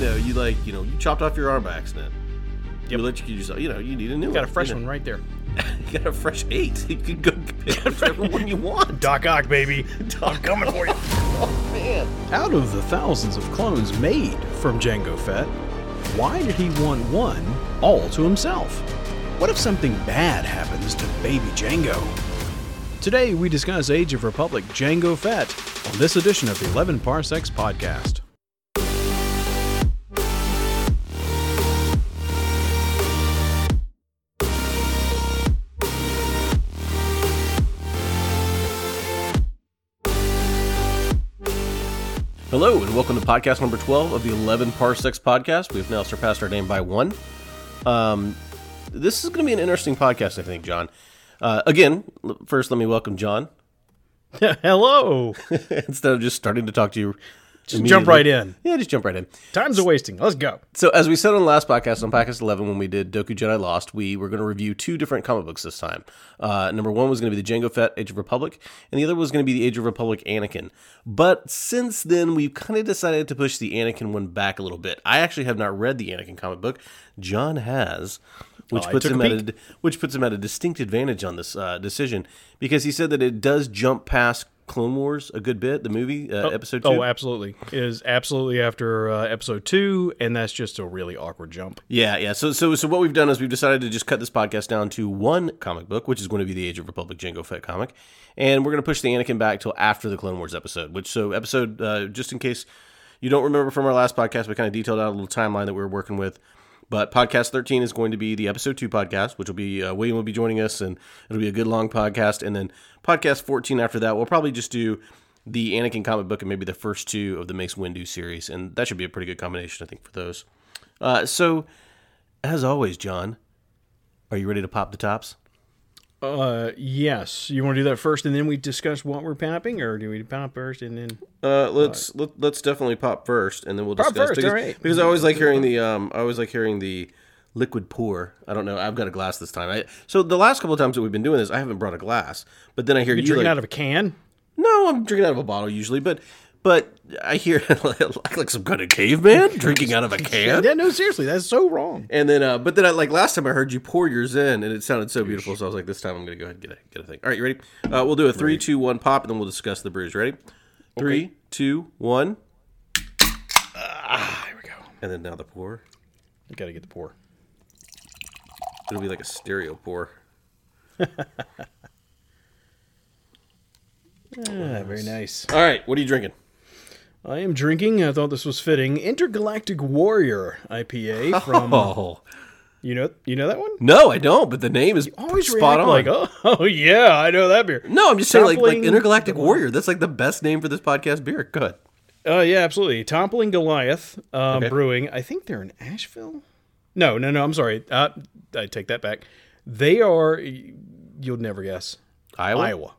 No, you like you know you chopped off your arm by accident. You Yep. electrocuted yourself. You know you need a new Got a fresh you one right there. You got a fresh eight. You can go pick whichever one you want. Doc Ock, baby. I'm coming for you. Oh man. Out of the thousands of clones made from Jango Fett, why did he want one all to himself? What if something bad happens to baby Jango? Today we discuss Age of Republic Jango Fett on this edition of the 11 Parsecs podcast. Welcome to podcast number twelve of the Eleven Parsecs podcast. We've now surpassed our name by one. Um, this is going to be an interesting podcast, I think, Jon. Uh, again, l- first let me welcome Jon Hello. instead of just starting to talk to you. Just jump right in. Yeah, just jump right in. Time's a wasting. Let's go. So, as we said on the last podcast, on podcast 11, when we did Dooku Jedi Lost, we were going to review two different comic books this time. Uh, number one was going to be the Jango Fett Age of Republic, and the other was going to be the Age of Republic Anakin. But since then, we've kind of decided to push the Anakin one back a little bit. I actually have not read the Anakin comic book. Jon has. Which Oh, puts took a him at a, which puts him at a distinct advantage on this uh, decision because he said that it does jump past Clone Wars a good bit, the movie uh, episode two. Oh, absolutely. It is absolutely after uh, episode two, and that's just a really awkward jump. Yeah, yeah. So, so, so what we've done is we've decided to just cut this podcast down to one comic book, which is going to be the Age of Republic Jango Fett comic, and we're going to push the Anakin back till after the Clone Wars episode. Which, so episode, uh, just in case you don't remember from our last podcast, we kind of detailed out a little timeline that we were working with. But podcast 13 is going to be the episode two podcast, which will be uh, William will be joining us, and it'll be a good long podcast. And then podcast 14 after that, we'll probably just do the Anakin comic book and maybe the first two of the Mace Windu series, and that should be a pretty good combination, I think, for those. Uh, so, as always, Jon, are you ready to pop the tops? Uh, yes. You want to do that first, and then we discuss what we're popping, or do we pop first and then? Uh, let's let, let's definitely pop first, and then we'll discuss first, because, right. because I always like hearing the um I always like hearing the liquid pour. I don't know. I've got a glass this time. I so the last couple of times that we've been doing this, I haven't brought a glass, but then I hear You you, drinking like, out of a can? no, I'm drinking out of a bottle usually, but but I hear like, like some kind of caveman drinking out of a can. Yeah, no, seriously, that's so wrong. And then, uh, but then, I, like last time, I heard you pour yours in, and it sounded so beautiful. So I was like, this time I'm gonna go ahead and get a get a thing. All right, you ready? Uh, we'll do a three, two, one pop, and then we'll discuss the brews. Ready? Three, two, one, Ah, There we go. and then now the pour. You gotta get the pour. It'll be like a stereo pour. Ah, very nice. All right, what are you drinking? I am drinking. I thought this was fitting. Intergalactic Warrior IPA from. Oh You know, you know that one. no, I don't. But the name is Always spot on. like, oh, oh, yeah, I know that beer. no, I'm just saying, like, like Intergalactic Warrior. That's like the best name for this podcast beer. Good. ahead. Uh, yeah, absolutely. Toppling Goliath um, Okay. Brewing. I think they're in Asheville. No, no, no. I'm sorry. Uh, I take that back. They are. You'll never guess. Iowa. Iowa.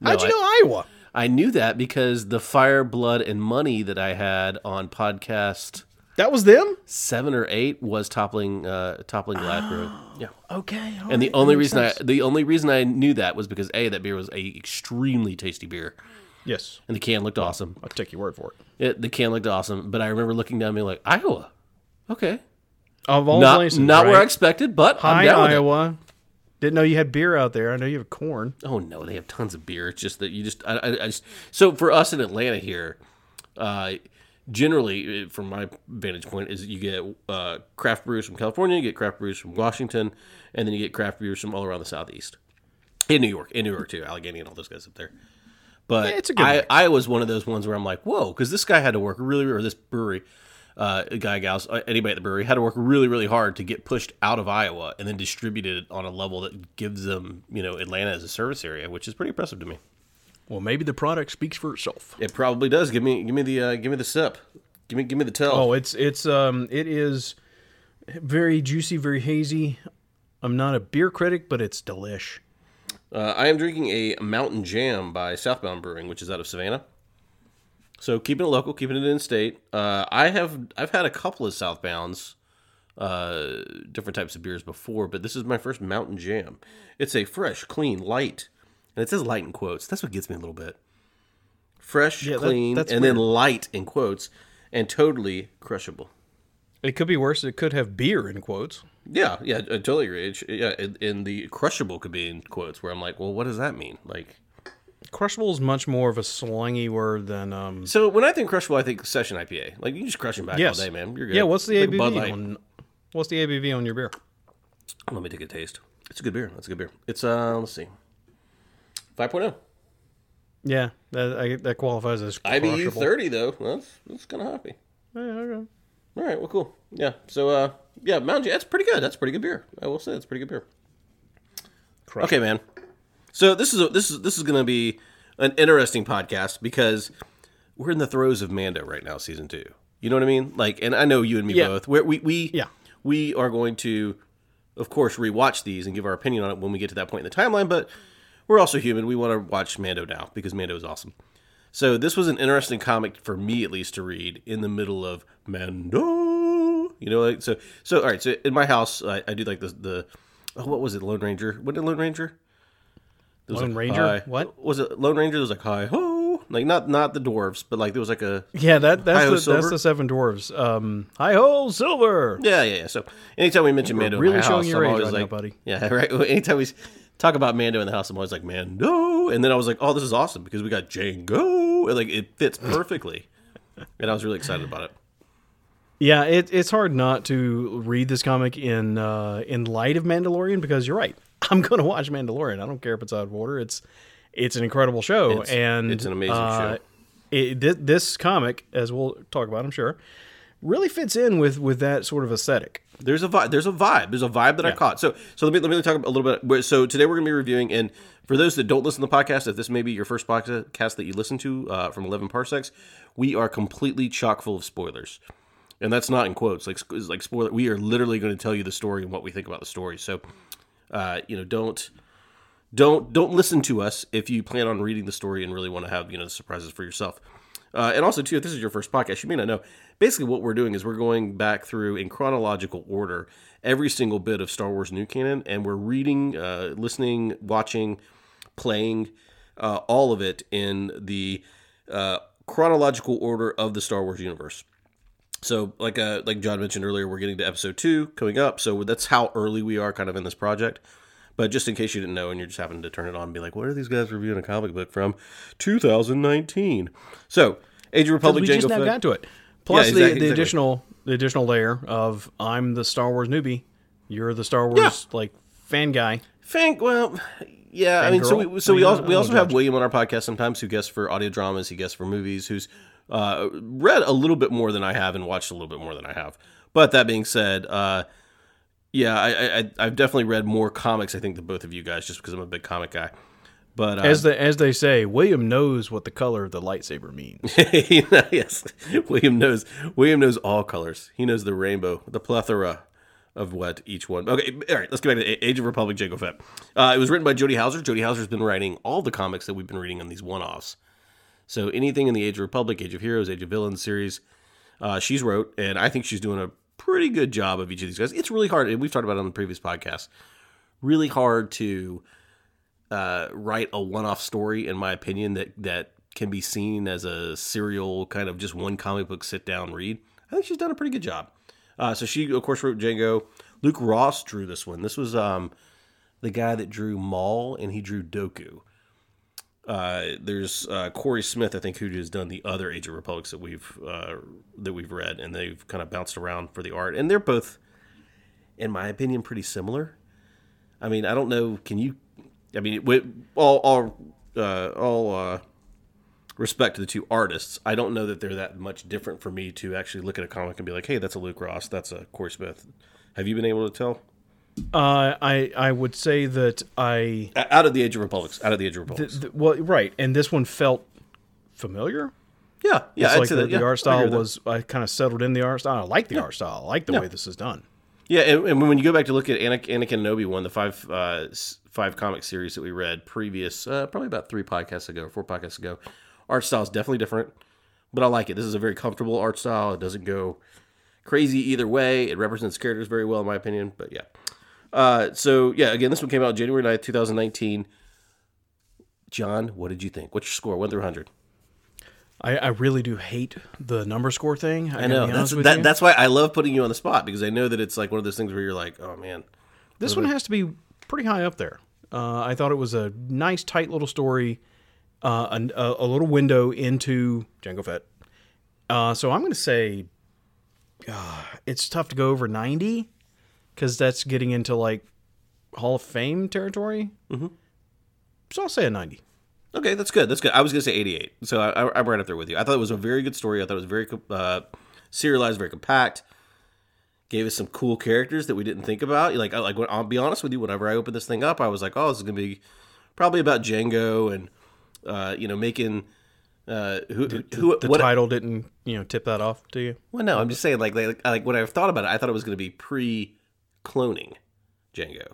No, How'd you I- know Iowa? I knew that because the Fire, Blood, and Money that I had on podcast That was them. seven or eight was toppling, uh, toppling Goliath Brew. Yeah. Okay. And the right, only that makes reason I the only reason I knew that was because a that beer was a extremely tasty beer, yes, and the can looked awesome. I'll take your word for it. It, the can looked awesome, but I remember looking down and being like Iowa, okay, Of all not places, not where I expected, but I'm Hi, down with it. Iowa. Didn't know you had beer out there. I know you have corn. Oh no, they have tons of beer. It's just that you just I, I, I just so for us in Atlanta here, uh, generally uh, from my vantage point is you get uh, craft brews from California, you get craft brews from Washington, and then you get craft brews from all around the southeast, in New York, in New York too, Allegheny and all those guys up there. But Yeah, it's a good I. I was one of those ones where I'm like, whoa, because this guy had to work really, or this brewery, uh, guy, gals, uh, anybody at the brewery had to work really, really hard to get pushed out of Iowa and then distributed on a level that gives them, you know, Atlanta as a service area, which is pretty impressive to me. Well, maybe the product speaks for itself. It probably does. Give me, give me the, uh, give me the sip. Give me, give me the tell. Oh, it's it's um it is very juicy, very hazy. I'm not a beer critic, but it's delish. Uh, I am drinking a Mountain Jam by Southbound Brewing, which is out of Savannah. So keeping it local, keeping it in state. Uh, I have I've had a couple of Southbounds, uh, different types of beers before, but this is my first Mountain Jam. It's a fresh, clean, light, and it says light in quotes. That's what gets me a little bit. Fresh, Yeah, clean, that's and then light in quotes, and totally crushable. It could be worse. It could have beer in quotes. Yeah, yeah, I totally agree. Yeah, and the crushable could be in quotes where I'm like, well, what does that mean? Like, Crushable is much more of a slangy word than um. so when I think crushable, I think session IPA. Like you just crush them back Yes. all day, man. You're good. Yeah. What's the Like ABV on? What's the ABV on your beer? Let me take a taste. It's a good beer. That's a good beer. It's uh, let's see, oh. 5.0. Yeah, that I, that qualifies as crushable. IBU. 30 though. That's that's kind of happy. Yeah, okay. All right, well, cool. Yeah. So uh, yeah, Mountain Dew. That's pretty good. That's pretty good beer. I will say that's pretty good beer. Okay, man. So this is a, this is this is going to be an interesting podcast because we're in the throes of Mando right now, season two. You know what I mean? Like, and I know you and me Yeah. both. We're, we we Yeah. we are going to, of course, rewatch these and give our opinion on it when we get to that point in the timeline. But we're also human. We want to watch Mando now because Mando is awesome. So this was an interesting comic for me, at least, to read in the middle of Mando. You know, like so. So all right. So in my house, I, I do like the the oh, what was it? Lone Ranger. What did Lone Ranger? Was Lone like, Ranger? hi- What? was it? Lone Ranger. Was like hi ho, like not not the dwarves, but like there was like a Yeah, that that's the, that's the seven dwarves. Um, hi ho, silver. yeah yeah yeah. So anytime we mention Mando, really in my showing house, your I'm age right now, like, buddy. Yeah, right. Anytime we talk about Mando in the house, I'm always like Mando, and then I was like, oh, this is awesome because we got Jango, and like it fits perfectly, and I was really excited about it. Yeah, it, it's hard not to read this comic in uh, in light of Mandalorian because you're right. I'm going to watch Mandalorian. I don't care if it's out of order. It's it's an incredible show, It's- and it's an amazing uh, show. It, thi- this comic, as we'll talk about, I'm sure, really fits in with with that sort of aesthetic. There's a vibe. There's a vibe. There's a vibe that I caught. So so let me let me talk a little bit. So today we're gonna be reviewing, and for those that don't listen to the podcast, if this may be your first podcast that you listen to uh, from Eleven Parsecs, we are completely chock full of spoilers, and that's not in quotes. Like like spoiler. We are literally going to tell you the story and what we think about the story. So, uh, you know, don't don't don't listen to us if you plan on reading the story and really want to have you know the surprises for yourself. Uh, and also too, if this is your first podcast, you may not know. Basically, what we're doing is we're going back through in chronological order every single bit of Star Wars new canon, and we're reading, uh, listening, watching, playing, uh, all of it in the uh, chronological order of the Star Wars universe. So, like uh, like Jon mentioned earlier, we're getting to episode two coming up. So that's how early we are, kind of in this project. But just in case you didn't know, and you're just having to turn it on and be like, "What are these guys reviewing a comic book from 2019?" So, Age of Republic, we Jango just now got to it. Plus Yeah, the, exactly, the exactly. additional the additional layer of I'm the Star Wars newbie, you're the Star Wars like fan guy. Fank, well, yeah. I mean, so we so we also we also have William on our podcast sometimes who guests for audio dramas. He guests for movies. Who's uh, read a little bit more than I have and watched a little bit more than I have. But that being said, uh, yeah, I, I I- I've definitely read more comics. I think than both of you guys, just because I'm a big comic guy. But uh, As the as they say, William knows what the color of the lightsaber means. yes, William knows. William knows all colors. He knows the rainbow, the plethora of what each one. Okay, all right. Let's get back to Age of Republic, Jango Fett. Uh, it was written by Jody Houser. Jody Houser's been writing all the comics that we've been reading on these one-offs. So anything in the Age of Republic, Age of Heroes, Age of Villains series, uh, she's wrote, and I think she's doing a pretty good job of each of these guys. It's really hard, and we've talked about it on the previous podcast. Really hard to uh, write a one-off story, in my opinion, that that can be seen as a serial kind of just one comic book sit down read. I think she's done a pretty good job. Uh, so she, of course, wrote Jango. Luke Ross drew this one. This was um, the guy that drew Maul, and he drew Dooku. Uh, there's uh, Cory Smith, I think, who has done the other Age of Republics that we've uh, that we've read, and they've kind of bounced around for the art, and they're both, in my opinion, pretty similar. I mean, I don't know. Can you? I mean, with all all uh, all uh, respect to the two artists, I don't know that they're that much different for me to actually look at a comic and be like, "Hey, that's a Luke Ross. That's a Cory Smith." Have you been able to tell? Uh, I I would say that I Out of the Age of Republics, out of the Age of Republics. th- well right, and this one felt familiar. yeah, yeah. It's I'd like the, that, yeah, the art style that. was I kind of settled in the art style. I like the art style. I like the Yeah. way this is done. Yeah, and, and when you go back to look at Anakin, Anakin and Obi Wan, the five uh, five comic series that we read previous, uh, probably about three podcasts ago, four podcasts ago, art style is definitely different, but I like it. This is a very comfortable art style. It doesn't go crazy either way. It represents characters very well, in my opinion. But yeah, uh, so yeah, again, this one came out January 9th, two thousand nineteen. Jon, what did you think? What's your score? One through hundred. I, I really do hate the number score thing. I, I know that's that, that's why I love putting you on the spot because I know that it's like one of those things where you're like, oh man, This one has to be pretty high up there. Uh, I thought it was a nice, tight little story, uh, an- a, a little window into Jango Fett. Uh, so I'm going to say uh, it's tough to go over 90 because that's getting into like Hall of Fame territory. Mm-hmm. So I'll say a 90. Okay, that's good. That's good. I was gonna say 88, so I, I'm right up there with you. I thought it was a very good story. I thought it was very uh, serialized, very compact. Gave us some cool characters that we didn't think about. Like, I, like I'll be honest with you. Whenever I opened this thing up, I was like, "Oh, this is gonna be probably about Jango and uh, you know making uh, who who The what, title didn't, you know, tip that off to you. Well, no, I'm just saying, like, like, like when I thought about it, I thought it was going to be pre-cloning Jango,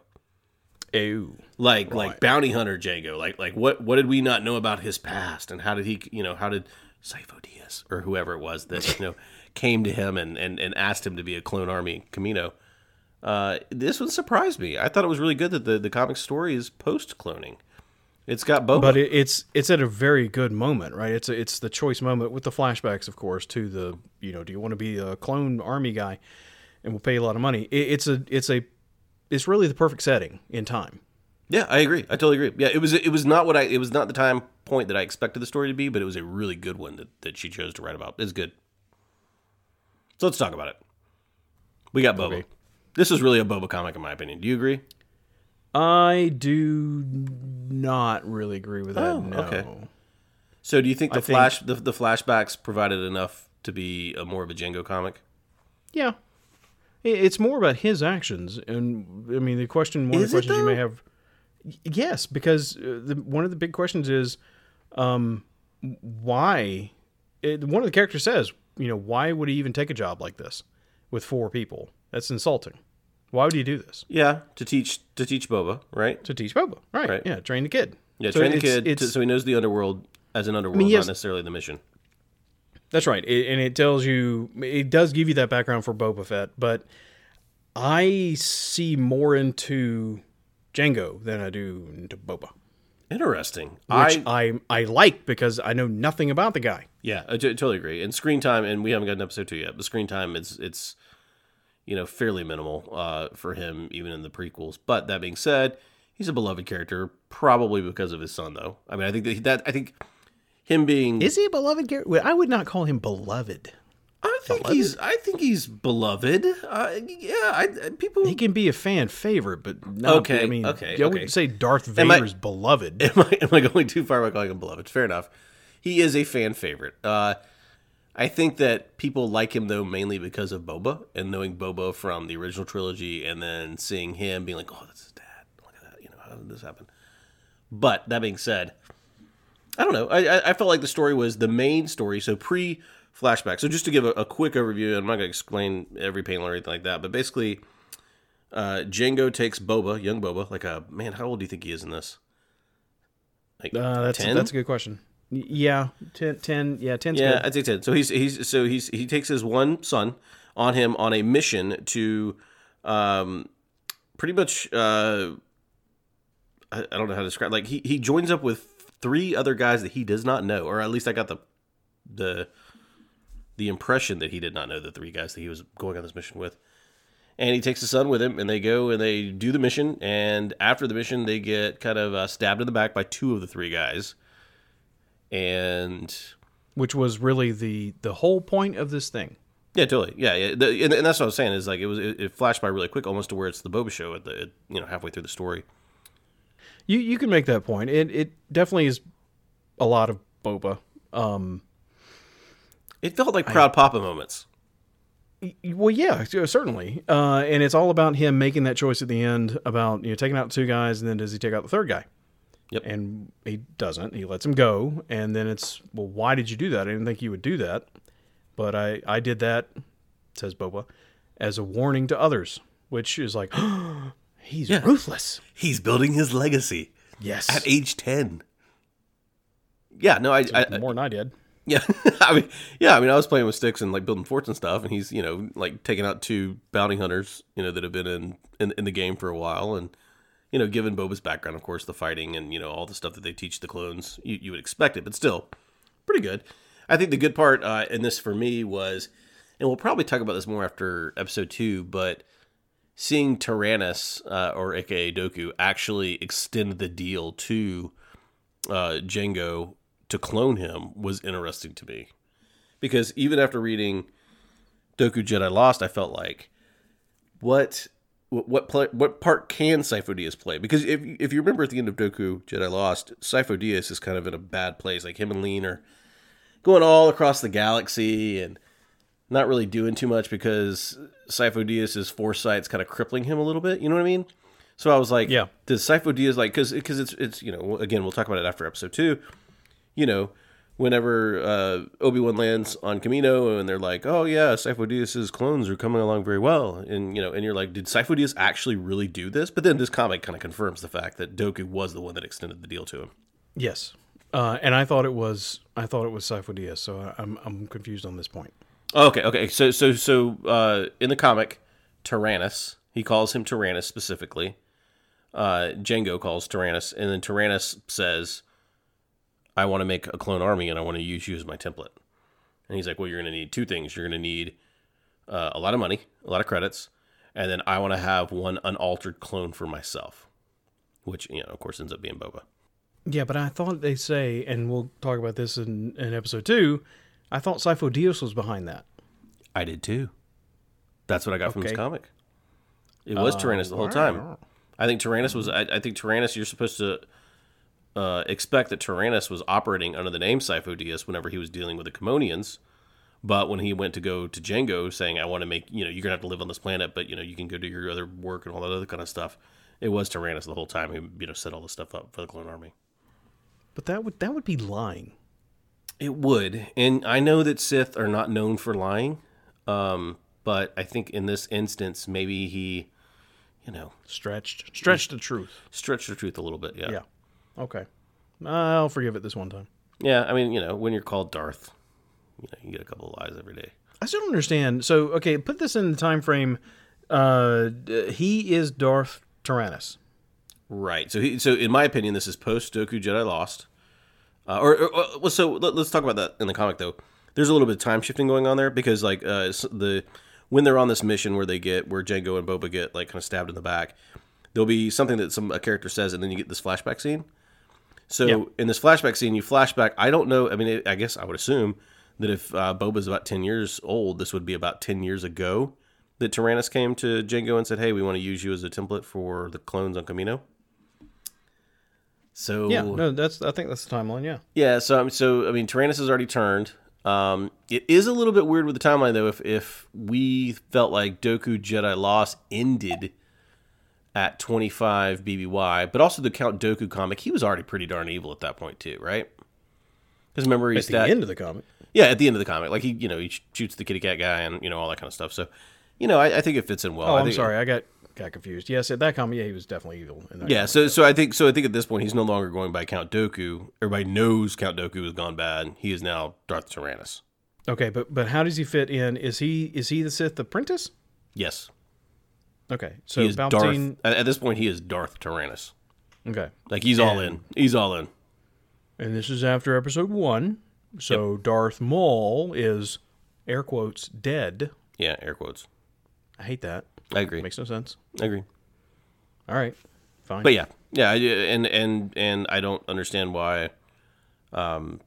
Ew. like, like bounty hunter Jango. Like, like what what did we not know about his past, and how did he, you know, how did Sifo Dyas or whoever it was that you know came to him and and and asked him to be a clone army Kamino. Uh, this one surprised me. I thought it was really good that the the comic story is post cloning. It's got both, but it, it's it's at a very good moment, right? It's a, it's the choice moment with the flashbacks, of course, to the you know, do you want to be a clone army guy, and we'll pay you a lot of money. It, it's a it's a it's really the perfect setting in time. Yeah, I agree. I totally agree. Yeah, it was it was not what I it was not the time point that I expected the story to be, but it was a really good one that, that she chose to write about. It's good. So let's talk about it. We got Boba. Okay. This is really a Boba comic in my opinion. Do you agree? I do not really agree with that. Oh, no. okay. So do you think the I think- flash the, the flashbacks provided enough to be a more of a Jango comic? Yeah, it's more about his actions, and I mean the question. One Is of the questions you may have, yes, because uh, the, one of the big questions is, um, why? It, one of the characters says, you know, why would he even take a job like this with four people? That's insulting. Why would you do this Yeah, to teach to teach Boba, right? to teach Boba? Right? Right. Yeah, train the kid. Yeah, So train the it's- kid to, so he knows the underworld as an underworld, yes- not necessarily the mission. That's right, it, and it tells you it does give you that background for Boba Fett, but I see more into Jango than I do into Boba, Interesting. which I I I like because I know nothing about the guy. Yeah, I t- totally agree. And screen time, and we haven't got an episode two yet, but screen time is it's you know fairly minimal uh, for him, even in the prequels. But that being said, he's a beloved character, probably because of his son, though. I mean, I think that, that I think him being Is he a beloved character? I would not call him beloved. I think he's I think he's beloved. Uh, yeah, I, people. He can be a fan favorite, but not, Okay, I mean, okay, I okay. wouldn't say Darth Am I- Vader's beloved. am I am I going too far by calling him beloved? Fair enough. He is a fan favorite. Uh, I think that people like him though mainly because of Boba and knowing Boba from the original trilogy, and then seeing him being like, "Oh, that's his dad." Look at that. You know, how did this happen? But that being said, I don't know. I, I, I felt like the story was the main story, so pre flashback. So just to give a, a quick overview, I'm not going to explain every panel or anything like that, but basically, uh, Jango takes Boba, young Boba, like a man. How old do you think he is in this? Like Uh, that's 10? that's a good question. Yeah, 10, 10 yeah, 10's Yeah, good. I'd say ten. So he's he's so he's he takes his one son on him on a mission to, um, pretty much uh, I, I don't know how to describe. Like he he joins up with three other guys that he does not know, or at least I got the the the impression that he did not know the three guys that he was going on this mission with. And he takes his son with him, and they go and they do the mission. And after the mission, they get kind of uh, stabbed in the back by two of the three guys. And Which was really the the whole point of this thing. Yeah, totally. Yeah, yeah. The, and, and that's what I was saying is like it was it, it flashed by really quick, almost to where it's the Boba show at the at, you know halfway through the story. You you can make that point. It it definitely is a lot of Boba. Um, It felt like proud papa moments. well, yeah, certainly. Uh, and it's all about him making that choice at the end about you know taking out two guys, and then does he take out the third guy? Yep. And he doesn't. He lets him go, and then it's well, why did you do that? I didn't think you would do that, but I I did that, says Boba, as a warning to others, which is like, he's ruthless. He's building his legacy Yes, at age ten. Yeah, no, I, I more than I did. yeah, I mean, yeah, I mean, I was playing with sticks and like building forts and stuff, and he's you know like taking out two bounty hunters, you know, that have been in in, in the game for a while, and you know, given Boba's background, of course, the fighting and you know all the stuff that they teach the clones, you, you would expect it, but still, pretty good. I think the good part uh, in this for me was, and we'll probably talk about this more after episode two, but seeing Tyrannus uh, or AKA Dooku actually extend the deal to uh, Jango to clone him was interesting to me because even after reading Dooku Jedi Lost, I felt like what what what, play, what part can Sifo Dyas play? Because if if you remember at the end of Dooku Jedi Lost, Sifo Dyas is kind of in a bad place. Like him and Lean are going all across the galaxy and not really doing too much because Sifo Dyas's foresight's kind of crippling him a little bit. You know what I mean? So I was like, Yeah. does Sifo Dyas like because because it's it's you know again we'll talk about it after episode two. You know, whenever uh, Obi Wan lands on Kamino and they're like, oh yeah, Sifo Dyas's clones are coming along very well, and you know, and you're like, did Sifo Dyas actually really do this? But then this comic kind of confirms the fact that Dooku was the one that extended the deal to him. Yes. Uh, and I thought it was I thought it was Sifo Dyas, so I- I'm I'm confused on this point. Okay, okay. So so so uh, in the comic, Tyrannus, he calls him Tyrannus specifically. Uh, Jango calls Tyrannus, and then Tyrannus says, "I want to make a clone army, and I want to use you as my template." And he's like, "Well, you're going to need two things. You're going to need uh, a lot of money, a lot of credits, and then I want to have one unaltered clone for myself." Which you know, of course, ends up being Boba. Yeah, but I thought they say, and we'll talk about this in, in episode two. I thought Sifo Dyas was behind that. I did too. That's what I got from this comic. It was Tyrannus the whole time. I think Tyrannus was. I, I think Tyrannus. You're supposed to uh, expect that Tyrannus was operating under the name Sifo Dyas whenever he was dealing with the Kaminoans. But when he went to go to Jango, saying, "I want to make you know you're gonna have to live on this planet, but you know you can go do your other work and all that other kind of stuff," it was Tyrannus the whole time who you know set all this stuff up for the clone army. But that would that would be lying. It would, and I know that Sith are not known for lying, um, but I think in this instance, maybe he, you know, Stretched stretched the truth. stretched the truth a little bit. Yeah. Yeah. Okay. I'll forgive it this one time. Yeah, I mean, you know, when you're called Darth, you know, you get a couple of lies every day. I still don't understand. So, okay, put this in the time frame. Uh, he is Darth Tyrannus. Right. So, he, so in my opinion, this is post Dooku Jedi Lost. Uh, or, or, or- well, so let, us talk about that in the comic though. There's a little bit of time shifting going on there because like uh, the when they're on this mission where they get where Jango and Boba get like kind of stabbed in the back, there'll be something that some a character says, and then you get this flashback scene. So Yeah. in this flashback scene, you flashback. I don't know. I mean, it, I guess I would assume that if uh, Boba's about ten years old, this would be about ten years ago that Tyrannus came to Jango and said, "Hey, we want to use you as a template for the clones on Kamino." So Yeah, no, that's I think that's the timeline. Yeah. yeah, so so I mean, Tyrannus has already turned. Um, it is a little bit weird with the timeline though. If if we felt like Dooku Jedi Lost ended at 25 BBY, but also the Count Dooku comic, he was already pretty darn evil at that point too, right? Because remember he's At the that end of the comic. yeah at the end of the comic, like he you know he shoots the kitty cat guy and you know all that kind of stuff. So you know I, I think it fits in well. Oh, I I'm think, sorry, I got got confused. Yes, at that comic, yeah, he was definitely evil. In that Yeah, so so I think so I think at this point he's no longer going by Count Dooku. Everybody knows Count Dooku has gone bad. He is now Darth Tyrannus. Okay, but but how does he fit in? Is he is he the Sith apprentice? Yes. Okay, so He is Palpatine. Darth. At, at this point, he is Darth Tyrannus. Okay, Like he's all in. He's all in. and this is after Episode One. So Darth Maul is air quotes dead. Yeah, air quotes. I hate that. I agree. Makes no sense. I agree. All right, fine. But yeah, yeah, I, and and and I don't understand why, um,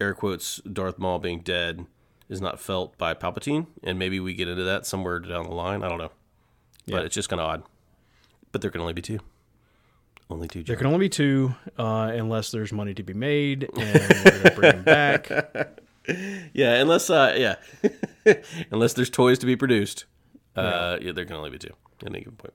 air quotes Darth Maul being dead is not felt by Palpatine, and maybe we get into that somewhere down the line. I don't know, Yeah. but it's just kind of odd. But there can only be two. Only two. there can only be two, uh, unless there's money to be made, and we're gonna bring him back. Yeah, unless uh, yeah, unless there's toys to be produced. Uh, yeah, there can only be two at any given point.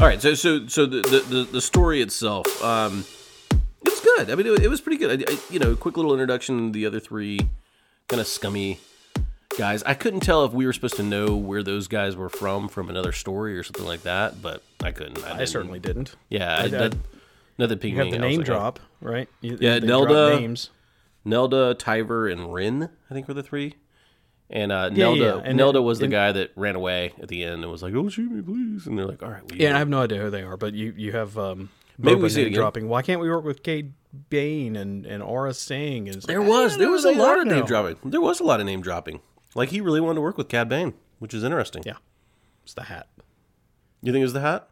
All right, so so so the the, the, the story itself, um, it was good. I mean, it, it was pretty good. I, I, you know, quick little introduction the other three kind of scummy guys. I couldn't tell if we were supposed to know where those guys were from from another story or something like that, but I couldn't. I, I didn't- certainly didn't. Yeah, I, I- that, nothing piqued You have the name like, drop, right? You, Yeah, they drop Nelda- names. Nelda, Tyver, and Rin, I think were the three. And uh, Yeah, Nelda, yeah, and Nelda was the guy that ran away at the end and was like, "Don't shoot me, please." And they're like, "All right." We Yeah, and I have no idea who they are, but you you have um Maybe we see dropping. Why can't we work with Cad Bane and and Aurra Sing? And There like, was there was a lot of name dropping. There was a lot of name dropping. Like he really wanted to work with Cad Bane, which is interesting. Yeah, it's the hat. You think it was the hat?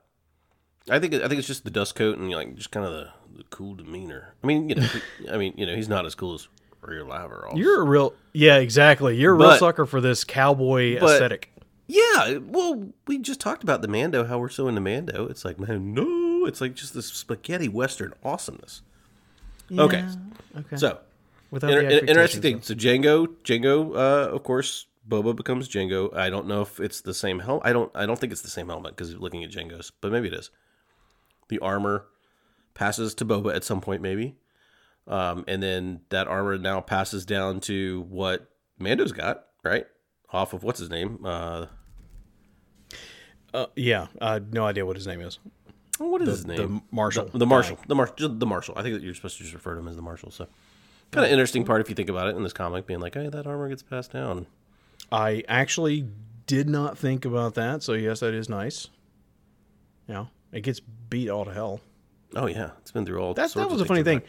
I think I think it's just the dust coat and like just kind of the, the cool demeanor. I mean, you know, he- I mean, you know, he's not as cool as Rear Laver. You're a real yeah, exactly. You're a real But- sucker for this cowboy but- aesthetic. Yeah, well, we just talked about the Mando, how we're so into Mando. It's like, man, no, it's like just this spaghetti western awesomeness. Okay, Yeah, okay. so Without inter- the interesting expectations, thing. So Jango, Jango, uh, of course, Boba becomes Jango. I don't know if it's the same helmet. I don't. I don't think it's the same helmet because looking at Jango's, but maybe it is. The armor passes to Boba at some point, maybe, um, and then that armor now passes down to what Mando's got, right? Off of what's his name? Uh, Uh, yeah, I have no idea what his name is. what is his The name? marshal. The, the marshal. The marshal. The marshal. I think that you're supposed to just refer to him as the marshal. So, kind of interesting part if you think about it in this comic, being like, hey, that armor gets passed down. I actually did not think about that, so yes, that is nice. Yeah, it gets beat all to hell. Oh yeah, it's been through all. That sorts that was a funny thing.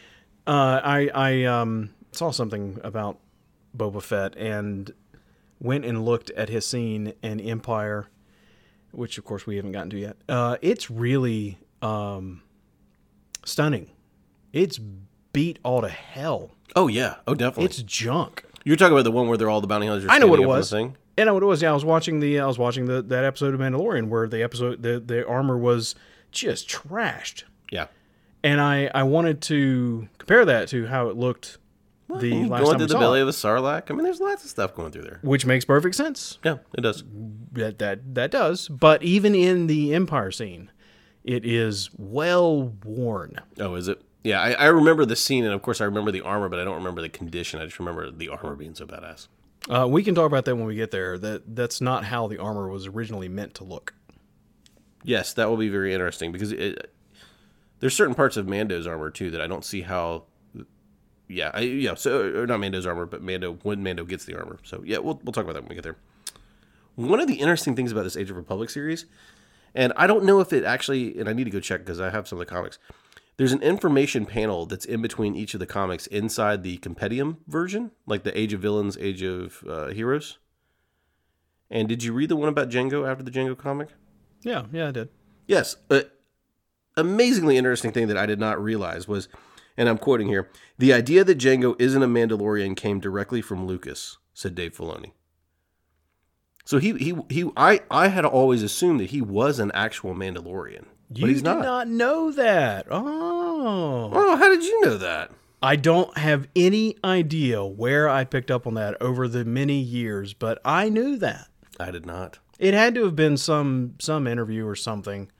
Uh, I I um, saw something about Boba Fett and went and looked at his scene in Empire, which of course we haven't gotten to yet. Uh, it's really um, stunning. It's beat all to hell. Oh yeah. Oh definitely. It's junk. You're talking about the one where they're all the bounty hunters. I know what it up on the was. thing? And I know what it was. Yeah, I was watching the I was watching the that episode of Mandalorian where the episode the the armor was just trashed. Yeah. and I I wanted to compare that to how it looked the Mm, last going time through the belly it, of a sarlacc. I mean, there's lots of stuff going through there. which makes perfect sense. Yeah, it does. That that that does. But even in the Empire scene, it is well worn. Oh, is it? Yeah, I, I remember the scene, and of course, I remember the armor, but I don't remember the condition. I just remember the armor being so badass. Uh, we can talk about that when we get there. That that's not how the armor was originally meant to look. Yes, that will be very interesting because it, there's certain parts of Mando's armor too that I don't see how. Yeah, I, yeah. So or not Mando's armor, but Mando when Mando gets the armor. So yeah, we'll we'll talk about that when we get there. One of the interesting things about this Age of Republic series, and I don't know if it actually, and I need to go check because I have some of the comics. There's an information panel that's in between each of the comics inside the compendium version, like the Age of Villains, Age of uh, Heroes. And did you read the one about Jango after the Jango comic? Yeah, yeah, I did. Yes. A amazingly interesting thing that I did not realize was, and I'm quoting here, the idea that Jango isn't a Mandalorian came directly from Lucas, said Dave Filoni. So he he he I I had always assumed that he was an actual Mandalorian, You but he's did not. not. know that. Oh. Oh, how did you know that? I don't have any idea where I picked up on that over the many years, but I knew that. I did not. It had to have been some some interview or something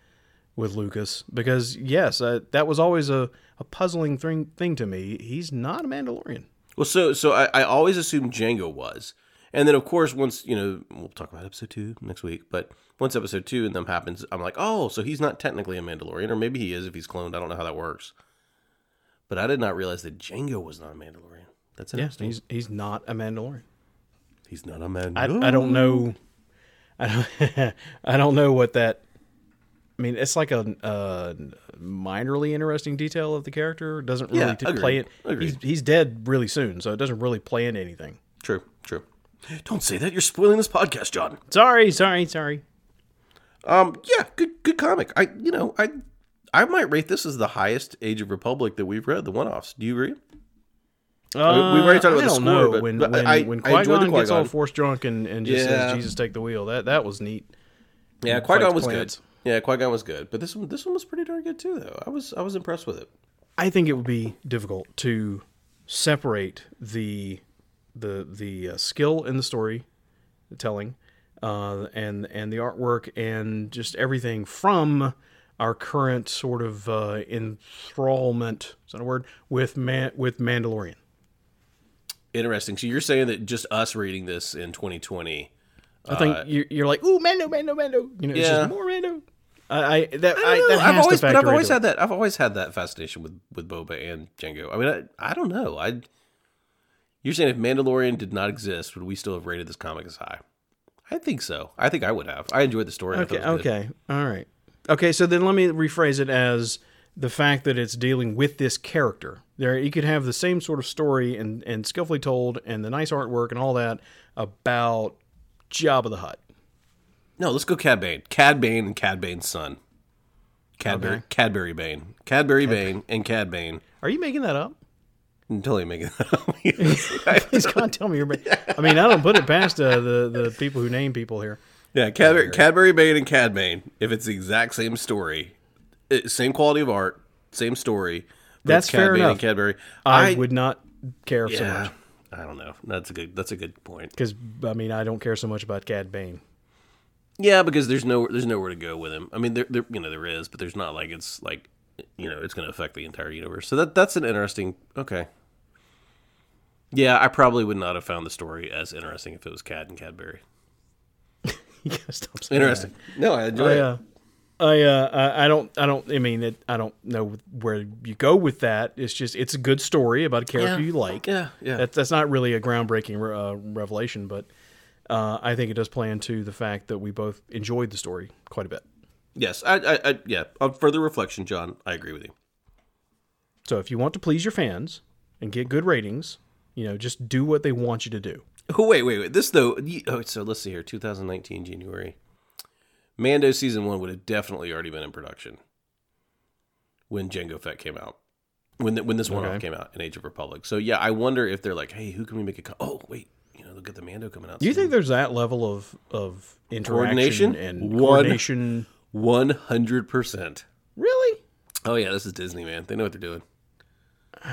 with Lucas because yes, uh, that was always a, a puzzling thing thing to me. He's not a Mandalorian. Well, so so I, I always assumed Jango was, and then of course once you know we'll talk about episode two next week, but once episode two and them happens, I'm like, oh, so he's not technically a Mandalorian, or maybe he is if he's cloned. I don't know how that works, but I did not realize that Jango was not a Mandalorian. That's Yeah, interesting. he's he's not a Mandalorian. he's not a man. I, I don't know. I don't, I don't know what that. I mean, it's like a, a minorly interesting detail of the character. It doesn't really Yeah, play it. He's, he's dead really soon, so it doesn't really play into anything. True, true. Don't say that. You're spoiling this podcast, Jon. Sorry, sorry, sorry. Um, yeah, good, good comic. I, you know, I, I might rate this as the highest Age of Republic that we've read. The one-offs. Do you agree? Uh, we've already talked about I the score, know. but- when but when, I- when Qui Gon gets all force drunk and, and just Yeah. says Jesus take the wheel. That that was neat. Yeah, and Qui Gon was good. Yeah, Qui Gon was good, but this one, this one was pretty darn good too. Though I was, I was impressed with it. I think it would be difficult to separate the the the uh, skill in the story the telling uh, and and the artwork and just everything from our current sort of uh, enthrallment is that a word with man with Mandalorian. Interesting. So you're saying that just us reading this in 2020. I think you're, you're like ooh Mando Mando Mando you know it's just more Mando. I, I that I I, don't that know. has I've always, but I've always had it. that. I've always had that fascination with with Boba and Jango. I mean, I, I don't know. I. You're saying if Mandalorian did not exist, would we still have rated this comic as high? I think so. I think I would have. I enjoyed the story. Thought Okay, good. okay, all right. Okay, so then let me rephrase it as the fact that it's dealing with this character. There, you could have the same sort of story and and skillfully told, and the nice artwork and all that about Jabba the Hutt. No, let's go Cad Bane. Cad Bane and Cad Bane's son. Cadbury, Okay. Cadbury Bane. Cadbury Bane and Cad Bane. Are you making that up? I'm totally making that up. Please God tell me you're. ma- I mean, I don't put it past uh, the the people who name people here. yeah, Cadbury, Cadbury Bane and Cad Bane. If it's the exact same story, it- same quality of art, same story. That's Cad fair Bane enough. And Cadbury. I, would not care so much I don't know. That's a good. That's a good point. because I mean I don't care so much about Cad Bane. Yeah, because there's no there's nowhere to go with him. I mean, there, there you know there is, but there's not like it's like you know it's going to affect the entire universe. So that that's an interesting. Okay. Yeah, I probably would not have found the story as interesting if it was Cad and Cadbury. You gotta stop saying Interesting. No, I enjoy I, it. uh, I, uh, I I don't I don't I mean it, I don't know where you go with that. It's just it's a good story about a character Yeah. you like. Yeah, yeah. That's that's not really a groundbreaking uh, revelation, but uh, I think it does play into the fact that we both enjoyed the story quite a bit. yes, I, I, I yeah. On further reflection, Jon, I agree with you. So if you want to please your fans and get good ratings, you know, just do what they want you to do. Oh wait, wait, wait. This though. you- Oh, so let's see here. 2019 January. Mando season one would have definitely already been in production when Jango Fett came out. When the, when this one Okay. came out in Age of Republic. So yeah, I wonder if they're like, hey, who can we make a? Co- oh wait, you know, look at the Mando coming out. Do you think there's that level of of interaction Coordination? and coordination? One hundred percent. Really? Oh yeah, this is Disney, man. They know what they're doing.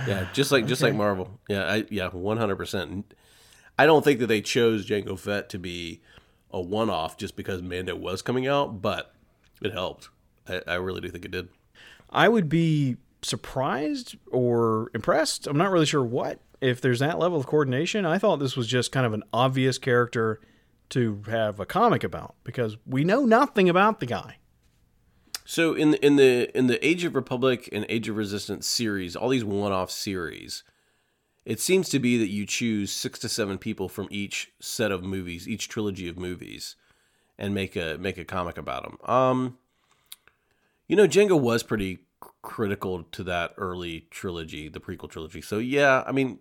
Yeah, just like just like Marvel. Yeah, I yeah, one hundred percent. I don't think that they chose Jango Fett to be a one-off just because Mando was coming out, but it helped. I, I really do think it did. I would be surprised or impressed. I'm not really sure what if there's that level of coordination. I thought this was just kind of an obvious character to have a comic about because we know nothing about the guy. So in the, in the in the Age of Republic and Age of Resistance series, all these one-off series, it seems to be that you choose six to seven people from each set of movies, each trilogy of movies, and make a make a comic about them. Um, you know, Jango was pretty critical to that early trilogy, the prequel trilogy. So yeah, I mean,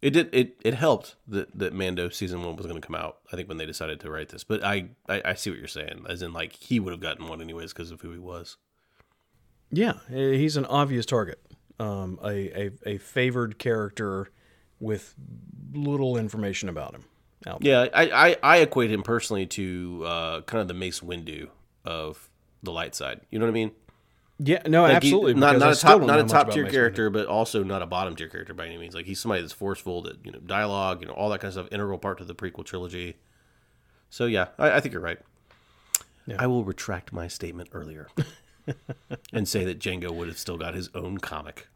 it did it it helped that that Mando season one was going to come out. I think when they decided to write this, but I I, I see what you're saying, as in like he would have gotten one anyways because of who he was. Yeah, eh, he's an obvious target, um, a, a a favored character with little information about him. Yeah, I I, I equate him personally to uh, kind of the Mace Windu of the light side. You know what I mean? Yeah, no, Like, he- absolutely. not not a top don't a top tier character, but also not a bottom tier character by any means. Like he's somebody that's forceful, that you know, dialogue, you know, all that kind of stuff, integral part to the prequel trilogy. So yeah, I, I think you're right. Yeah. I will retract my statement earlier and say that Jango would have still got his own comic.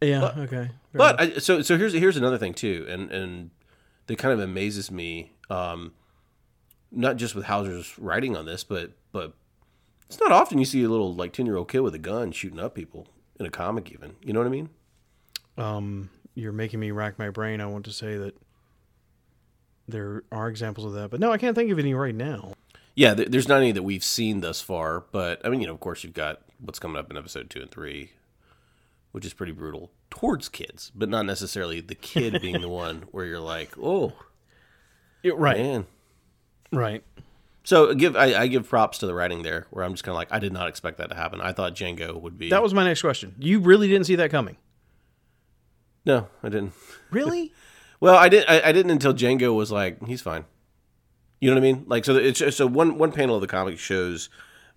Yeah, okay. But I, so so here's here's another thing too, and and that kind of amazes me, um, not just with Houser's writing on this, but but it's not often you see a little like ten year old kid with a gun shooting up people in a comic, even. You know what I mean? um, you're making me rack my brain. I want to say that there are examples of that, but no, I can't think of any right now. Yeah, there, there's not any that we've seen thus far, but I mean, you know, of course, you've got what's coming up in episode two and three, which is pretty brutal towards kids, but not necessarily the kid being the one where you're like, oh right, man. right. So give I, I give props to the writing there, where I'm just kind of like I did not expect that to happen. I thought Jango would be. That was my next question. You really didn't see that coming? no, I didn't. Really? Well, I didn't. I, I didn't until Jango was like, he's fine. You know what I mean? Like, so it's so one one panel of the comic shows,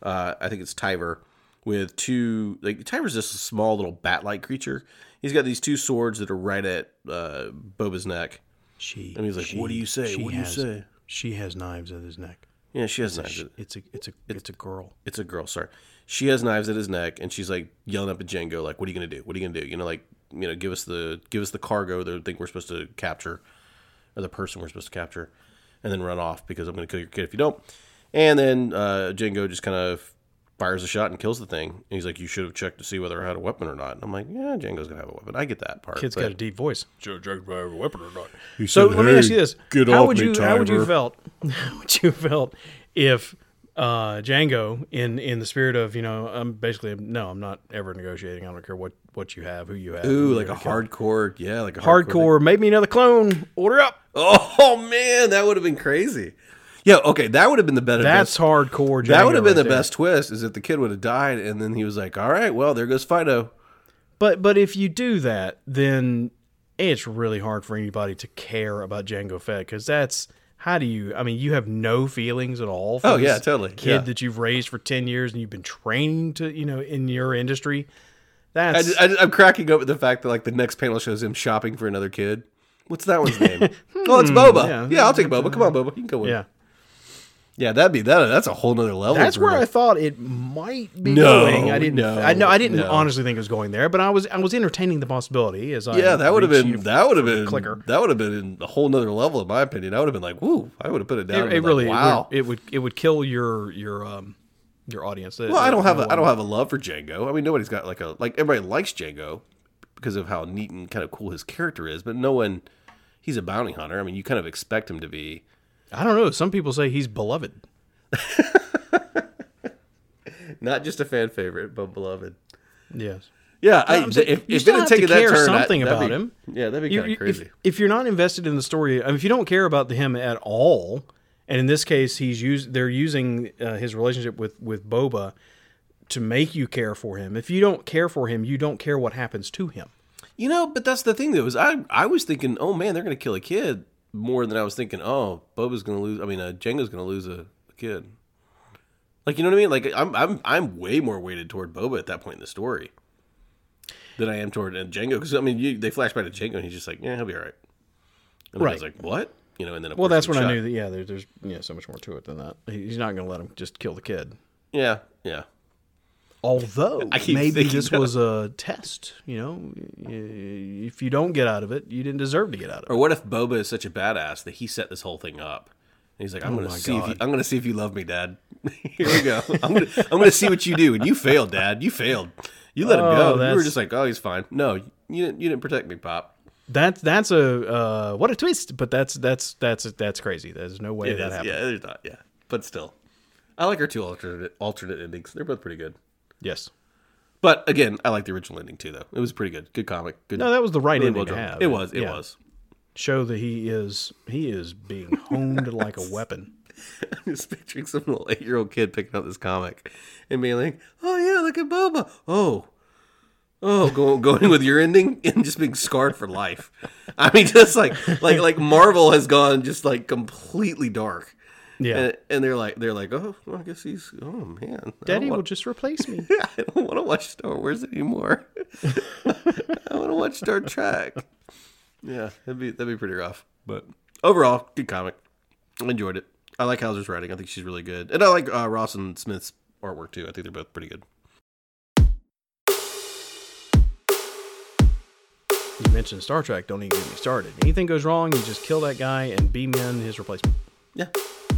uh, I think it's Tyver with two like Tyver's a small little bat-like creature. He's got these two swords that are right at uh, Boba's neck. she. And he's like, "What do you say? What do you has- say?" She has knives at his neck. Yeah, she has It's a, knives. At, it's a it's a it's a girl. it's a girl. Sorry, she has knives at his neck, and she's like yelling up at Jango, like, "What are you gonna do? What are you gonna do? You know, like, you know, give us the give us the cargo that I think we're supposed to capture, or the person we're supposed to capture, and then run off because I'm gonna kill your kid if you don't." And then uh, Jango just kind of fires a shot and kills the thing. And he's like, "You should have checked to see whether I had a weapon or not." And I'm like, "Yeah, Jango's gonna have a weapon. I get that part." Kid's but- got a deep voice. Should check if I have a weapon or not. So let me ask you this: Get How off would me, you how would you felt? How would you felt if uh, Jango in in the spirit of you know I'm basically no I'm not ever negotiating. I don't care what what you have, who you have. Ooh, like a hardcore, yeah, like a kill. hardcore. Make me another clone. Order up. Oh man, that would have been crazy. Yeah, okay, that would have been the better. That's best, hardcore. Jango that would have been right the there. best twist. Is if the kid would have died, and then he was like, "All right, well, there goes Fido." But but if you do that, then it's really hard for anybody to care about Jango Fett because that's how do you? I mean, you have no feelings at all. For Oh, yeah, totally. Kid Yeah. that you've raised for ten years and you've been training to you know in your industry. That's I, I'm cracking up at the fact that like the next panel shows him shopping for another kid. What's that one's name? oh, it's hmm, Boba. yeah. Yeah, I'll take Boba. Come on, Boba. You can go with. yeah. Yeah, that'd be that. That's a whole nother level. That's where I thought it might be No, going. I didn't. no, I know. I didn't no. honestly think it was going there, but I was. I was entertaining the possibility as I. Yeah, that would have been that would have been clicker. that would have been a whole nother level in my opinion. I would have been like, "Woo!" I would have put it down. It, it been really. wow. It would, it would. It would kill your your um your audience. well, I don't have a, I don't have a love for Jango. I mean, nobody's got like a like everybody likes Jango because of how neat and kind of cool his character is, but no one. He's a bounty hunter. I mean, you kind of expect him to be. I don't know. Some people say he's beloved. Not just a fan favorite, but beloved. Yes. Yeah, I, I'm saying, if, you if still have to care turn, something that'd about be- him. Yeah, that'd be kind of crazy. If, if you're not invested in the story, I mean, if you don't care about him at all, and in this case, he's used they're using uh, his relationship with with Boba to make you care for him. If you don't care for him, you don't care what happens to him. You know, but that's the thing though. Is I I was thinking, oh man, they're gonna kill a kid more than I was thinking. Oh, Boba's gonna lose. I mean, uh, Jango's gonna lose a, a kid. Like you know what I mean? Like I'm I'm I'm way more weighted toward Boba at that point in the story than I am toward uh, Jango. Because I mean, you, they flash back to Jango, and he's just like, yeah, he'll be all right. And I was like, what? You know, and then of Well, that's he when I knew that. Yeah, there, there's yeah so much more to it than that. He's not going to let him just kill the kid. Yeah, yeah. Although maybe this that. was a test. You know, if you don't get out of it, you didn't deserve to get out of it. Or what if Boba is such a badass that he set this whole thing up? And he's like, I'm gonna Oh my see if you, I'm gonna see if you love me, Dad. Here we go. I'm gonna I'm gonna see what you do. And you failed, Dad. You failed. You let him Oh, go. You were just like, oh, he's fine. No, you didn't. You didn't protect me, Pop. That's that's a uh, what a twist, but that's that's that's that's crazy. There's no way It that is. happened. Yeah, there's not. Yeah, but still, I like our two alternate alternate endings. They're both pretty good. Yes. But again, I like the original ending too, though. It was pretty good. Good comic. Good. No, that was the right really ending well to have. It was. It Yeah. was. Show that he is he is being honed like a weapon. I'm just picturing some little eight year old kid picking up this comic and being like, "Oh yeah, look at Boba. Oh, oh, go, going with your ending and just being scarred for life." I mean, just like like like Marvel has gone just like completely dark, Yeah. and, and they're like they're like, "Oh, well, I guess he's oh man, Daddy will want- just replace me. yeah, I don't want to watch Star Wars anymore. I want to watch Star Trek." Yeah, that'd be that'd be pretty rough, but overall, good comic. I enjoyed it. I like Houser's writing. I think she's really good, and I like uh, Ross and Smith's artwork too. I think they're both pretty good. You mentioned Star Trek, don't even get me started. Anything goes wrong, you just kill that guy and beam in his replacement. Yeah,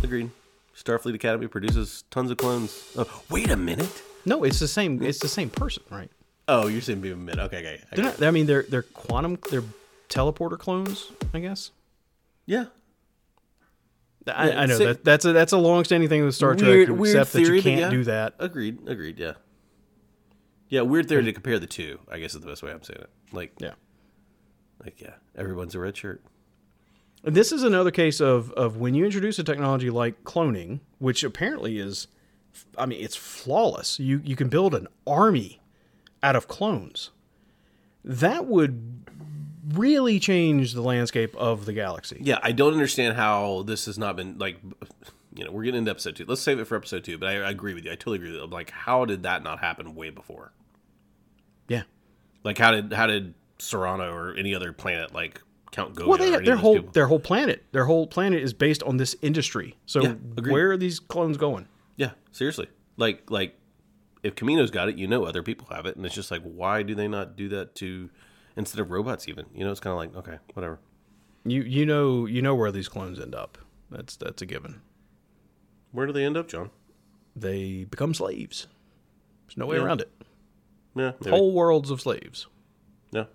agreed. Starfleet Academy produces tons of clones. Oh, wait a minute. No, it's the same it's the same person, right? Oh, you're saying beam minute. Okay, okay. I They're not I mean they're they're quantum they're teleporter clones, I guess. yeah. I, Yeah, I know that that's a that's a long standing thing with Star Trek, Weird- weird except that you can't yeah. do that. Agreed. Agreed. Yeah. Yeah, weird theory to compare the two. I guess is the best way I'm saying it. Like, Yeah. like yeah, everyone's a red shirt. This is another case of of when you introduce a technology like cloning, which apparently is, I mean, it's flawless. You you can build an army out of clones. That would really change the landscape of the galaxy. Yeah, I don't understand how this has not been like. You know, we're getting into episode two. Let's save it for episode two. But I, I agree with you. I totally agree with you. Like, how did that not happen way before? Yeah. Like, how did how did Serenno or any other planet like Count Goya? Well, they, their whole people? their whole planet, their whole planet is based on this industry. So Yeah, where are these clones going? Yeah, seriously. Like like if Kamino's got it, you know other people have it, and it's just like why do they not do that to instead of robots even? You know, it's kind of like okay, whatever. You you know you know where these clones end up. That's that's a given. Where do they end up, Jon? They become slaves. There's no way Yeah. around it. Yeah, maybe. Whole worlds of slaves. yeah.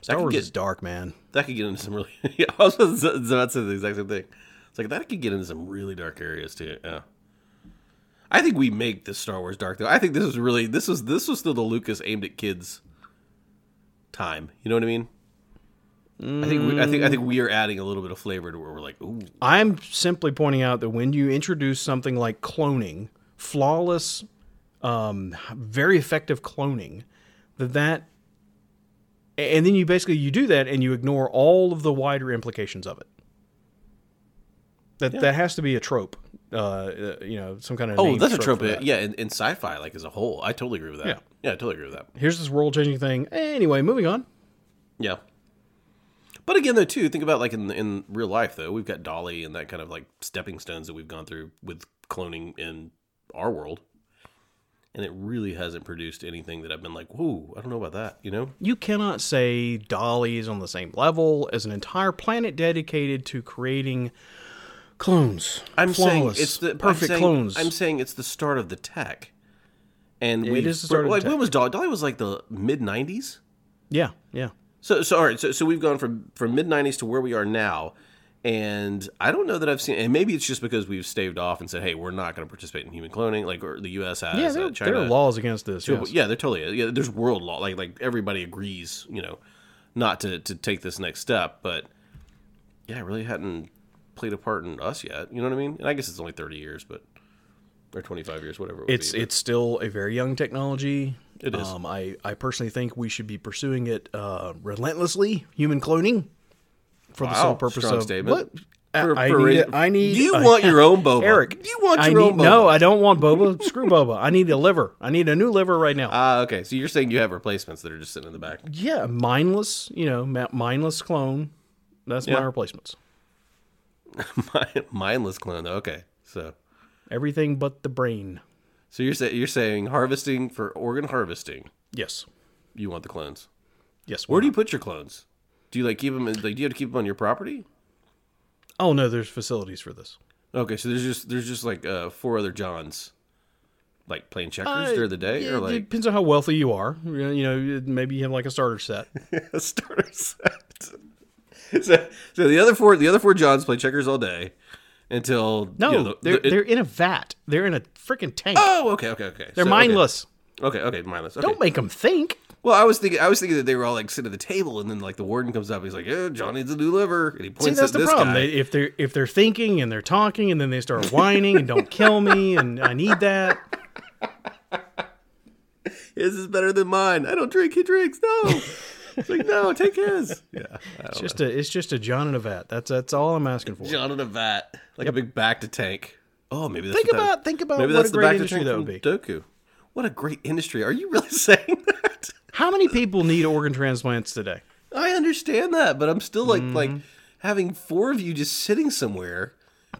Star Wars get- is dark, man. That could get into some really. Yeah, I was about to say the exact same thing. It's like that could get into some really dark areas too. Yeah. I think we make this Star Wars dark though. I think this is really this was this was still the Lucas aimed at kids time. You know what I mean? I think we, I think I think we are adding a little bit of flavor to where we're like, ooh, I'm simply pointing out that when you introduce something like cloning, flawless, um, very effective cloning, that that, and then you basically you do that and you ignore all of the wider implications of it. That that has to be a trope, uh, uh, you know, some kind of oh, that's a trope. that. Yeah, in, in sci-fi, like as a whole, I totally agree with that. Yeah. yeah, I totally agree with that. Here's this world changing thing. Anyway, moving on. Yeah. But again, though, too, think about like in in real life, though, we've got Dolly and that kind of like stepping stones that we've gone through with cloning in our world, and it really hasn't produced anything that I've been like, whoa, I don't know about that. You know? You cannot say Dolly is on the same level as an entire planet dedicated to creating clones. I'm saying it's the I'm perfect saying- clones. I'm saying it's the start of the tech, and It we is the start of like tech. when was Dolly? Dolly was like the mid '90s. yeah, yeah. So, so all right. So, so we've gone from from mid '90s to where we are now, and I don't know that I've seen. And maybe it's just because we've staved off and said, "Hey, we're not going to participate in human cloning," like or the U.S. has. Yeah, uh, there, China. there are laws against this. Yes. Yeah, there totally. Yeah, there's world law. Like like everybody agrees, you know, not to to take this next step. But yeah, it really hadn't played a part in us yet. You know what I mean? And I guess it's only 30 years, but or 25 years, whatever. It It's be. it's still a very young technology. It is. Um, I I personally think we should be pursuing it uh, relentlessly. Human cloning for the sole purpose strong of statement. what. For- I, for need, I need. Do you want your own boba? Eric? Do you want I your need, own boba? No, I don't want boba. Screw boba. I need a liver. I need a new liver right now. Ah, okay. So you're saying you have replacements that are just sitting in the back? yeah, mindless. You know, mindless clone. That's my replacements. Mindless clone. Okay, so Everything but the brain. so you're saying you're saying harvesting for organ harvesting. Yes. You want the clones? Yes. Where do you put your clones? Do you like keep them? Like, do you have to keep them on your property? Oh no, there's facilities for this. Okay, so there's just there's just like uh, four other Jons, like playing checkers Uh, during the day, yeah, or it like depends on how wealthy you are. You know, maybe you have like a starter set. a starter set. so, so the other four the other four Jons play checkers all day until No, you know, the- they're the- it- they're in a vat. They're in a freaking tank. oh okay okay okay they're So, okay. mindless. Okay okay, mindless. Okay. Don't make them think. Well, I was thinking I was thinking that they were all like sitting at the table, and then like the warden comes up, and he's like, "Yeah, Jon needs a new liver," and he See, points that's at the this problem. guy. They, if they're if they're thinking and they're talking and then they start whining and don't kill me and I need that. His is better than mine. I don't drink. He drinks. No. it's like no, take his. Yeah, It's just a it's just a Jon in a vat. That's that's all I'm asking for. Jon in a vat, like a big back to tank. Oh, maybe that's Think what that- about think about maybe what that's the bacta tank that would be. Dooku. What a great industry. Are you really saying that? How many people need organ transplants today? I understand that, but I'm still like Mm-hmm. like having four of you just sitting somewhere,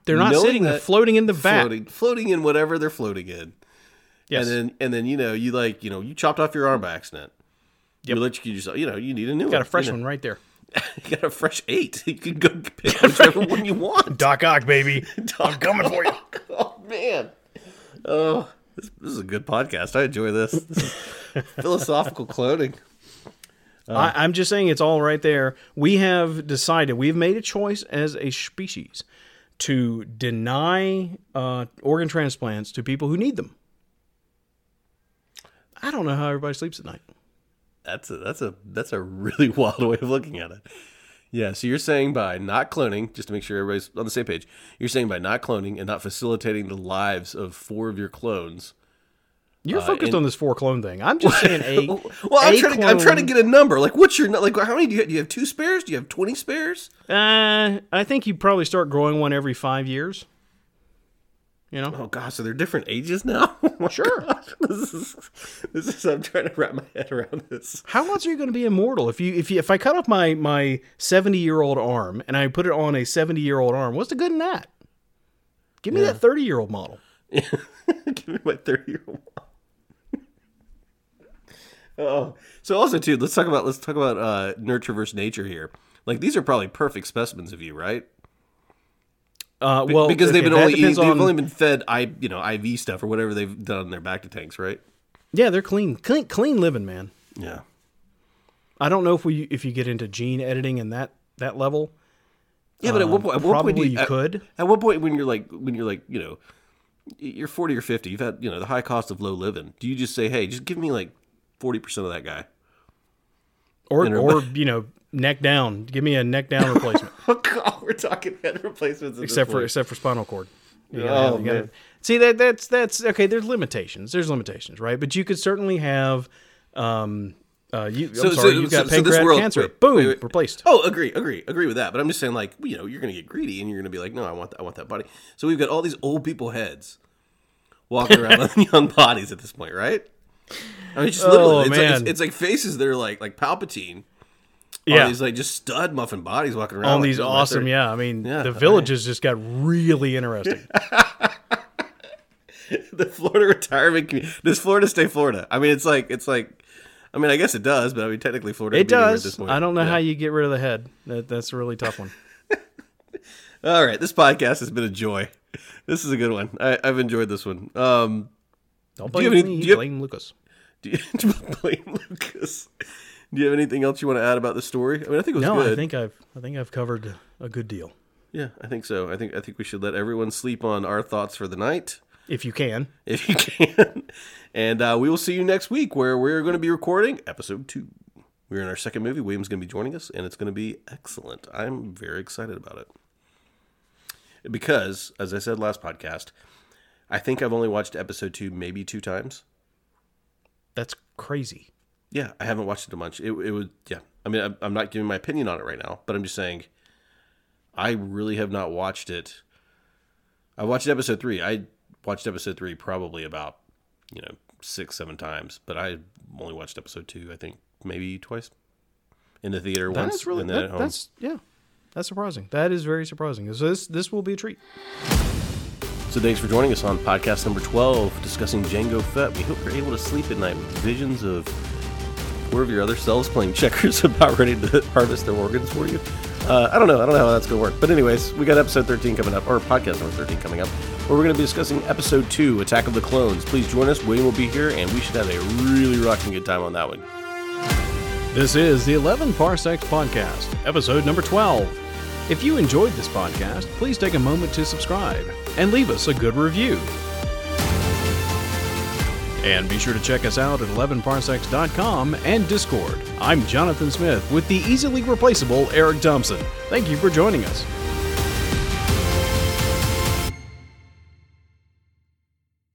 They're not sitting; they're floating in the back. floating, floating in whatever they're floating in. Yes. And then and then you know you like you know you chopped off your arm by accident. You electrocuted yourself. You know you need a new one. Got a fresh you know. one right there. You got a fresh eight. You can go pick whichever one you want. Doc Ock, baby. I'm coming for you. Oh man. Oh, this, this is a good podcast. I enjoy this. This philosophical cloning. I, I'm just saying it's all right there. We have decided, we've made a choice as a species to deny uh, organ transplants to people who need them. I don't know how everybody sleeps at night. That's a that's a that's a really wild way of looking at it. Yeah, so you're saying by not cloning, just to make sure everybody's on the same page, you're saying by not cloning and not facilitating the lives of four of your clones. You're focused and- on this four clone thing. I'm just saying a. Well, I'm a trying to I'm trying to get a number. Like, what's your like? How many do you have? Do you have two spares? Do you have twenty spares? Uh, I think you probably start growing one every five years. You know, Oh gosh, so they're different ages now. Oh, sure. this is this is. I'm trying to wrap my head around this. How else are you going to be immortal if you if you if I cut off my my seventy year old arm and I put it on a seventy year old arm? What's the good in that? Give me that thirty year old model. Give me my 30 year old. Oh, so also too, let's talk about let's talk about uh, nurture versus nature here. Like these are probably perfect specimens of you, right? Uh, well, because they've okay, been that only eating, depends they've on- only been fed I you know IV stuff or whatever they've done in their bacta tanks, right? yeah, they're clean, clean, clean living, man. Yeah. I don't know if we if you get into gene editing and that that level. Yeah, but at what point? At what Probably point do you at, could. At what point when you're like when you're like you know you're 40 or 50, you've had you know the high cost of low living. Do you just say, hey, just give me like 40 percent of that guy? Or Inter- or you know, neck down. Give me a neck down replacement. Oh God, we're talking head replacements. Except for except for spinal cord. You Oh, gotta- you gotta- see that that's that's okay. There's limitations. There's limitations, right? But you could certainly have. Um, uh, you, So- I'm sorry, so- you've so- got so this pancreatic world- cancer. wait, Boom, wait, wait. replaced. Oh, agree, agree, agree with that. But I'm just saying, like, you know, you're going to get greedy and you're going to be like, no, I want, that, I want that body. So we've got all these old people heads walking around with young bodies at this point, right? I mean, just literally, Oh, it's, Like, it's, it's like faces that are like like Palpatine. All Yeah. these like just stud muffin bodies walking around. All like these awesome, they're- yeah. I mean, Yeah, the right. villages just got really interesting. the Florida retirement community. Does Florida stay Florida? I mean, it's like it's like. I mean, I guess it does, but I mean, technically, Florida. It would be here At this does. I don't know Yeah. how you get rid of the head. That, that's a really tough one. All right, this podcast has been a joy. This is a good one. I, I've enjoyed this one. Um, Don't Do you blame have any- me. do you have- blame Lucas. do you blame Lucas? Do you have anything else you want to add about the story? I mean, I think it was No, good. I think I've I think I've covered a good deal. yeah, I think so. I think I think we should let everyone sleep on our thoughts for the night, If you can. if you can. And uh, we will see you next week, where we're going to be recording episode two. We're in our second movie. William's going to be joining us, and it's going to be excellent. I'm very excited about it because, as I said last podcast, I think I've only watched episode two maybe two times. That's crazy. Yeah, I haven't watched it a bunch. It, it was yeah. I mean, I'm, I'm not giving my opinion on it right now, but I'm just saying, I really have not watched it. I watched episode three. I watched episode three probably about you know six seven times, but I only watched episode two. I think maybe twice in the theater once, really and then that, at home. that's yeah. That's surprising. That is very surprising. So this this will be a treat. So thanks for joining us on podcast number 12, discussing Jango Fett. We hope you're able to sleep at night with visions of four of your other selves playing checkers about ready to harvest their organs for you. Uh, I don't know. I don't know how that's going to work. But anyways, we got episode 13 coming up, or podcast number 13 coming up, where we're going to be discussing episode 2, Attack of the Clones. Please join us. William will be here, and we should have a really rocking good time on that one. This is the 11 Parsecs Podcast, episode number 12. If you enjoyed this podcast, please take a moment to subscribe and leave us a good review. And be sure to check us out at 11parsecs.com and Discord. I'm Jonathan Smith with the easily replaceable Eric Thompson. Thank you for joining us.